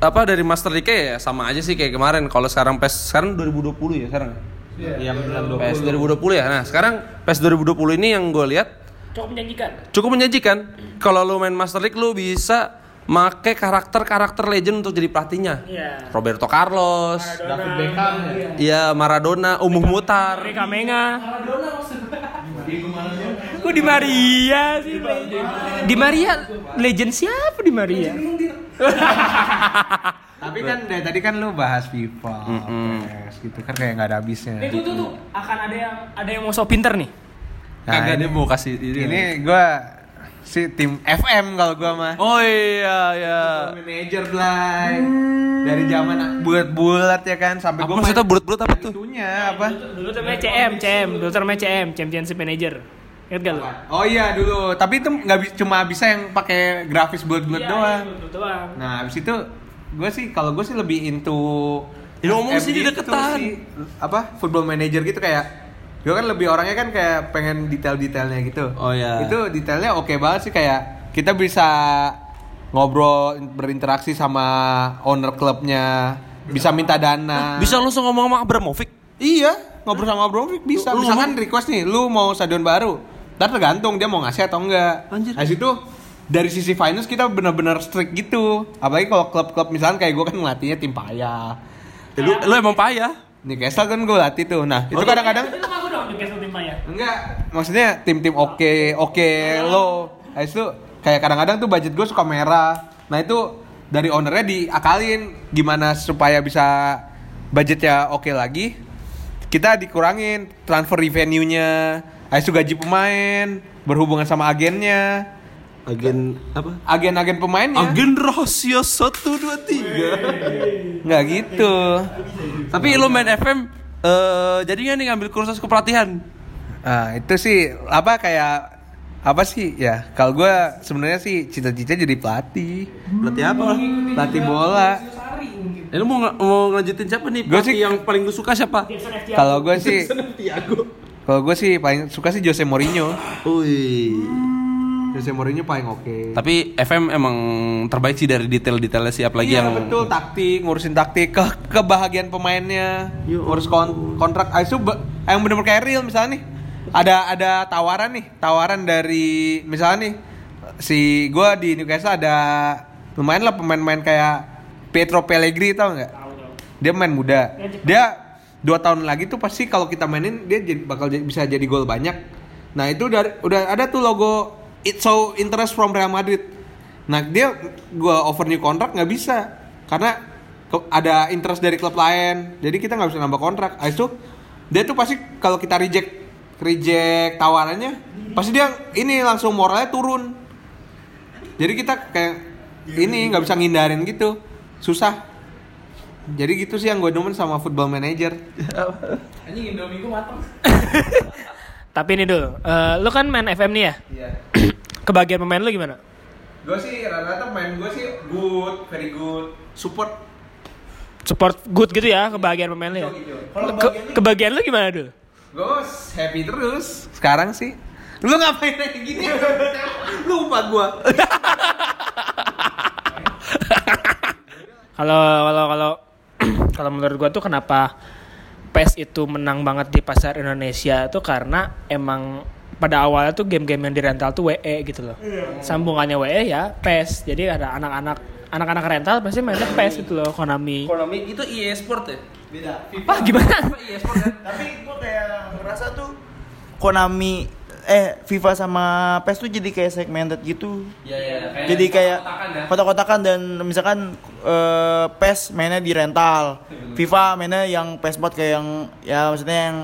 apa dari Master League ya sama aja sih kayak kemarin. Kalau sekarang PES sekarang 2020 ya sekarang. Iya, benar PES 2020 ya. Nah, sekarang PES 2020 ini yang gue lihat Cukup menjanjikan. cukup menjanjikan. Kalau lu main Master League lu bisa make karakter-karakter legend untuk jadi pelatihnya. Iya. Roberto Carlos, David Beckham. iya Maradona, Umuh Mutar. Mereka Menga. Kok di Maria sih? Di Maria legend siapa di Maria? Tapi kan dari tadi kan lu bahas FIFA, PES gitu kan kayak nggak ada habisnya. Itu tuh tuh akan ada yang ada yang mau sok pinter nih. Nah, Kagak ini- dia mau kasih ini. Ini gua si tim FM kalau gua mah. Oh iya ya. Manager Blay. Dari zaman bulat-bulat ya kan sampai Apa gua maksudnya bulat-bulat apa tuh? Itunya apa? Dulu tuh namanya CM, CM, dulu tuh namanya CM, Championship Manager. Ingat gak lu? Oh iya dulu, tapi itu nggak bi- cuma bisa yang pakai grafis bulat-bulat Iya, doang. iya, doang. Nah, abis itu gue sih kalau gue sih lebih into Ya, ngomong FM sih gitu deketan. sih. apa football manager gitu kayak gue kan lebih orangnya kan kayak pengen detail-detailnya gitu. Oh, iya. Itu detailnya oke banget sih kayak kita bisa ngobrol berinteraksi sama owner klubnya, bisa minta dana. Bisa langsung ngomong sama Abramovic. Iya, ngobrol sama Abramovich bisa. Lu- lu Misalkan request nih, lu mau stadion baru. Ntar tergantung dia mau ngasih atau enggak. Anjir. Habis itu dari sisi finance kita bener-bener strict gitu. Apalagi kalau klub-klub misalkan kayak gue kan ngelatihnya tim payah. Ya, lu, lu emang payah. Newcastle kan gue latih tuh. Nah, itu kadang-kadang Castle Tim Maya. enggak. Maksudnya tim-tim oke, oke lo. Habis itu kayak kadang-kadang tuh budget gue suka merah. Nah, itu dari ownernya diakalin gimana supaya bisa budgetnya oke lagi. Kita dikurangin transfer revenue-nya. Habis itu gaji pemain berhubungan sama agennya. Agen apa? Agen-agen pemainnya. Agen rahasia 1 2 3. Nggak gitu. Tapi lu main FM eh jadi nggak nih ngambil kursus kepelatihan? Nah, itu sih apa kayak apa sih ya? Kalau gue sebenarnya sih cita-cita jadi pelatih. Pelatih apa? Pelatih bola. Eh, lu mau, mau ngelanjutin siapa nih? Gua Pelatih sih- yang paling lu suka siapa? Kalau gue sih Kalau gue sih paling suka sih Jose Mourinho. Wih. Jose Mourinho paling oke. Tapi FM emang terbaik sih dari detail-detailnya sih apalagi iya, yang betul taktik, ngurusin taktik, ke kebahagiaan pemainnya, ngurus kon- kontrak. Ah, itu be- yang bener-bener kayak real misalnya nih. Ada ada tawaran nih, tawaran dari misalnya nih si gua di Newcastle ada lumayan lah pemain-pemain kayak Pietro Pellegrini tau nggak? Dia main muda. Dia dua tahun lagi tuh pasti kalau kita mainin dia jadi, bakal jadi- bisa jadi gol banyak. Nah itu dari udah ada tuh logo It so interest from Real Madrid. Nah dia gua over new kontrak nggak bisa karena ada interest dari klub lain. Jadi kita nggak bisa nambah kontrak. Habis itu dia tuh pasti kalau kita reject reject tawarannya pasti dia ini langsung moralnya turun. Jadi kita kayak ini nggak bisa ngindarin gitu, susah. Jadi gitu sih yang gue demen sama football manager. Tapi ini dulu, eh, lu kan main FM nih ya? Iya. Kebagian pemain lu gimana? Gue sih rata-rata main gue sih good, very good, support. Support good gitu ya kebagian pemain lu ya? Ke- kebagian lu gimana dulu? gue happy terus. Sekarang sih. Lu ngapain kayak gini? Lupa gue. Kalau kalau kalau kalau menurut gua tuh kenapa PES itu menang banget di pasar Indonesia itu karena emang pada awalnya tuh game-game yang dirental tuh WE gitu loh. Sambungannya WE ya PES. Jadi ada anak-anak anak-anak rental pasti mainnya PES gitu loh Konami. Konami itu EA Sport ya? Beda. Apa gimana? Tapi gue kayak ngerasa tuh Konami eh FIFA sama PES tuh jadi kayak segmented gitu. Iya iya. jadi kayak kotak-kotakan dan misalkan eh, PES mainnya di rental, FIFA mainnya yang PES spot kayak yang ya maksudnya yang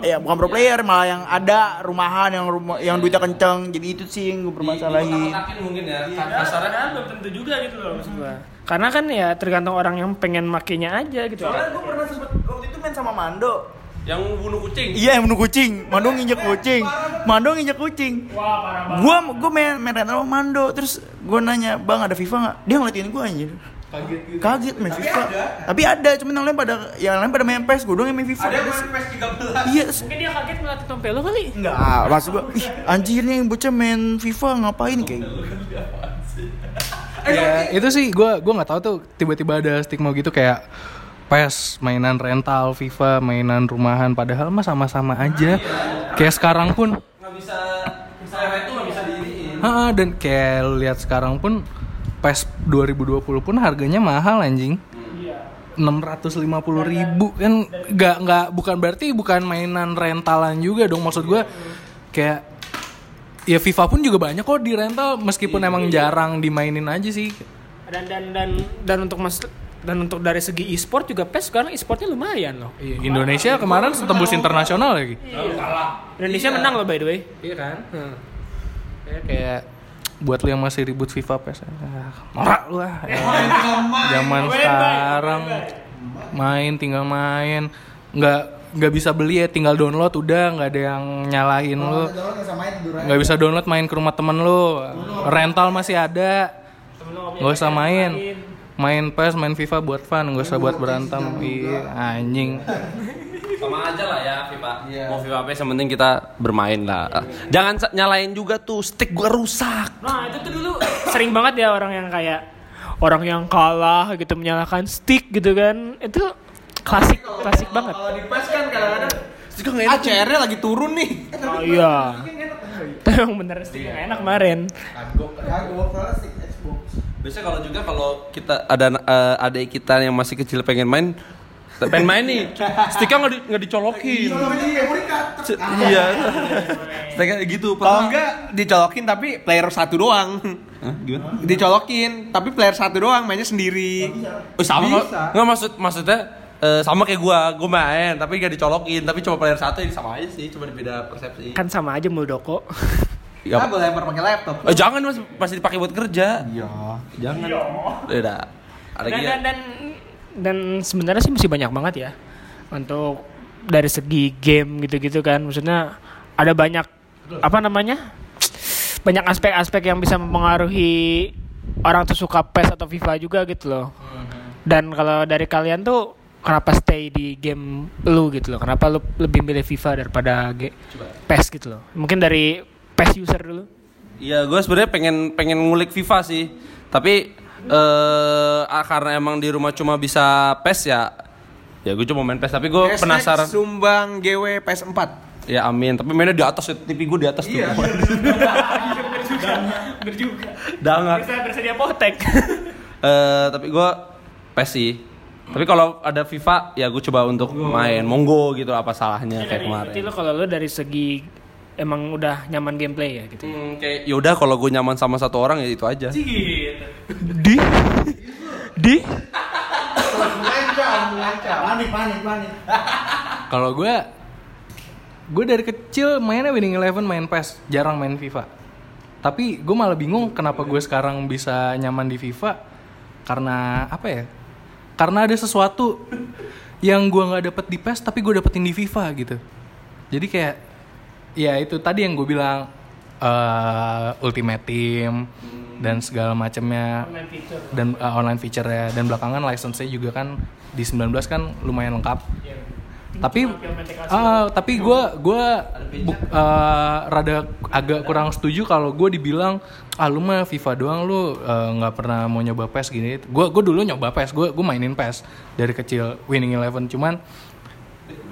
ya bukan pro player malah yang ada rumahan yang rumah yang duitnya kenceng. Jadi itu sih yang gue permasalahin. mungkin ya. Kasarnya kan belum tentu juga gitu loh maksud gua. Karena kan ya tergantung orang yang pengen makainya aja gitu. Soalnya gue pernah sempet waktu itu main sama Mando. Yang bunuh kucing. Iya yang bunuh kucing, Mando nginjek kucing, Mando nginjek kucing. Wah, parah banget. Gua gua main main rental sama Mando, terus gua nanya bang ada FIFA nggak? Dia ngeliatin gua anjir. Kaget gitu. Kaget main FIFA. Tapi ada, cuman yang lain pada yang lain pada main PES, gua doang yang main FIFA. Ada main PES 13. Iya, Mungkin dia kaget ngeliat tompel lo kali. enggak. Maksud gua, ih anjir nih bocah main FIFA ngapain kayak gitu. Ya, itu sih gua gua nggak tahu tuh tiba-tiba ada stigma gitu kayak PES, mainan rental, FIFA, mainan rumahan padahal mah sama-sama aja. Kayak sekarang pun Nggak bisa, misalnya itu nggak bisa diiriin. Dan kayak lihat sekarang pun PES 2020 pun harganya mahal anjing. 650 ribu kan nggak nggak bukan berarti bukan mainan rentalan juga dong maksud gue kayak ya FIFA pun juga banyak kok di rental meskipun emang jarang dimainin aja sih Dan dan dan dan untuk mas dan untuk dari segi e-sport juga PES sekarang e-sportnya lumayan loh. Iya, Indonesia kemarin tembus internasional lagi. Indonesia menang loh by the way. iya kan? Kayak kayak buat lu yang masih ribut FIFA PES ah, norak lu ah. Ya, zaman sekarang. main tinggal main. Nggak nggak bisa beli ya tinggal download udah. Nggak ada yang nyalahin lu. nggak bisa download main ke rumah temen lu. Rental masih ada. Nggak usah main main PES main FIFA buat fun nggak usah buat berantem iya anjing Sama aja lah ya FIFA. Mau FIFA apa yang penting kita bermain lah. Jangan sa- nyalain juga tuh stick gua rusak. Nah itu tuh dulu sering banget ya orang yang kayak orang yang kalah gitu menyalakan stick gitu kan itu klasik klasik banget. Kalau di PES kan kadang-kadang Ah, CR-nya lagi turun nih. Oh iya. Tapi emang bener stick yang enak kemarin. Biasanya kalau juga kalau kita ada eh, adik kita yang masih kecil pengen main pengen main nih. Sticknya nggak di, nggak dicolokin. C- iya. Sticknya gitu Kalau enggak dicolokin tapi player satu doang. Hah, gimana? Dicolokin tapi player satu doang mainnya sendiri. Oh, sama. Bisa. nggak maksud maksudnya eh, sama kayak gua. Gua main tapi gak dicolokin. Tapi cuma player satu ya sama aja sih. Cuma beda persepsi. Kan sama aja Muldoko. Ya, Nah, boleh lempar pakai laptop. eh, jangan mas masih dipakai buat kerja iya jangan beda ada Dan dan dan, dan sebenarnya sih masih banyak banget ya untuk dari segi game gitu-gitu kan. Maksudnya ada banyak apa namanya? Banyak aspek-aspek yang bisa mempengaruhi orang tuh suka PES atau FIFA juga gitu loh. Dan kalau dari kalian tuh kenapa stay di game lu gitu loh? Kenapa lu lebih milih FIFA daripada PES gitu loh? Mungkin dari PES user dulu. Iya, gue sebenarnya pengen pengen ngulik FIFA sih. Tapi eh ah, karena emang di rumah cuma bisa PES ya. Ya gue cuma main PES tapi gue Hashtag penasaran. Sumbang GW PS4. Ya amin, tapi mainnya di atas ya, TV gue di atas Iya. tuh. Bener juga. Dangan. Bisa bersedia potek. Eh tapi gue PES sih. Tapi kalau ada FIFA ya gue coba untuk main. Monggo gitu apa salahnya kayak kemarin. Berarti lo kalau lo dari segi emang udah nyaman gameplay ya gitu. Hmm, kayak yaudah kalau gue nyaman sama satu orang ya itu aja. Di di Panik, panik, panik. Kalau gue, gue dari kecil mainnya Winning Eleven, main PES, jarang main FIFA. Tapi gue malah bingung kenapa gue sekarang bisa nyaman di FIFA karena apa ya? Karena ada sesuatu yang gue nggak dapet di PES tapi gue dapetin di FIFA gitu. Jadi kayak ya itu tadi yang gue bilang eh, Ultimate Team dan segala macamnya. Dan uh, online feature ya. Dan belakangan license-nya juga kan di 19 kan lumayan lengkap. Tapi ah tapi gue gua buk- eh, rada agak kurang setuju kalau gue dibilang ah lu mah FIFA doang lu eh, nggak pernah mau nyoba PES gini. Gue gue dulu nyoba PES, gue gue mainin PES dari kecil Winning Eleven. Cuman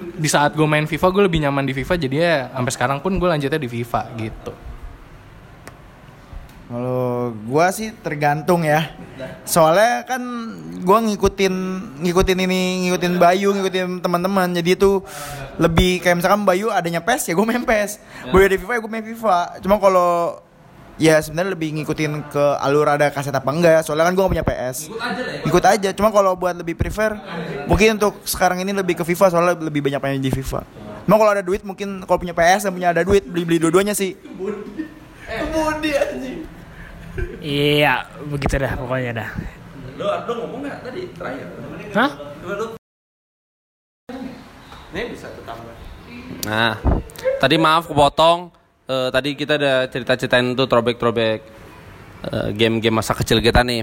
di saat gue main FIFA gue lebih nyaman di FIFA jadi ya sampai sekarang pun gue lanjutnya di FIFA gitu. Kalau gua sih tergantung ya. Soalnya kan gua ngikutin ngikutin ini, ngikutin Bayu, ngikutin teman-teman. Jadi itu lebih kayak misalkan Bayu adanya PES ya gua main PES. Bayu ada FIFA ya gua main FIFA. Cuma kalau ya sebenarnya lebih ngikutin ke alur ada kaset apa enggak. Soalnya kan gua gak punya PS. Ikut aja. Cuma kalau buat lebih prefer mungkin untuk sekarang ini lebih ke FIFA soalnya lebih banyak main di FIFA. Cuma kalau ada duit mungkin kalau punya PS dan punya ada duit beli-beli dua-duanya sih. Iya, begitu dah pokoknya dah. Lo, lo ngomong nggak tadi terakhir? Hah? Ini bisa. Nah, tadi maaf kepotong. Eh, tadi kita udah cerita-ceritain tuh throwback-throwback eh, game-game masa kecil kita nih.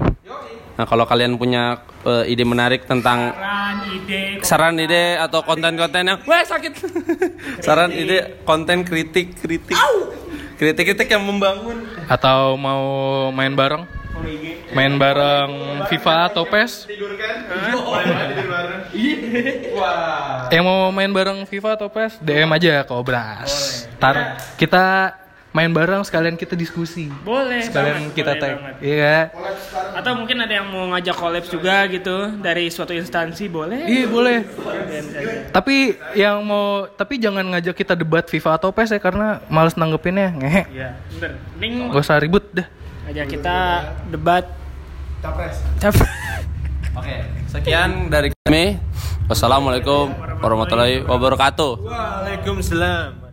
Nah, kalau kalian punya eh, ide menarik tentang Saran, ide, saran ide atau konten-konten yang wah sakit. saran ide konten kritik kritik. Kritik-kritik yang membangun. Atau mau main bareng? Main bareng FIFA atau PES? Yang mau main bareng FIFA atau PES, DM aja ke Obras. Ntar kita main bareng sekalian kita diskusi. Boleh. Sekalian banget, kita boleh tag. Iya. Atau mungkin ada yang mau ngajak collab juga gitu dari suatu instansi boleh. Iya boleh. Tapi yang mau tapi jangan ngajak kita debat FIFA atau PES ya karena males nanggepinnya. Ngehe. Iya, bener. Mending Gak usah ribut dah. Ngajak kita debat Capres. capres. Oke, sekian dari kami. Wassalamualaikum warahmatullahi wabarakatuh. Waalaikumsalam.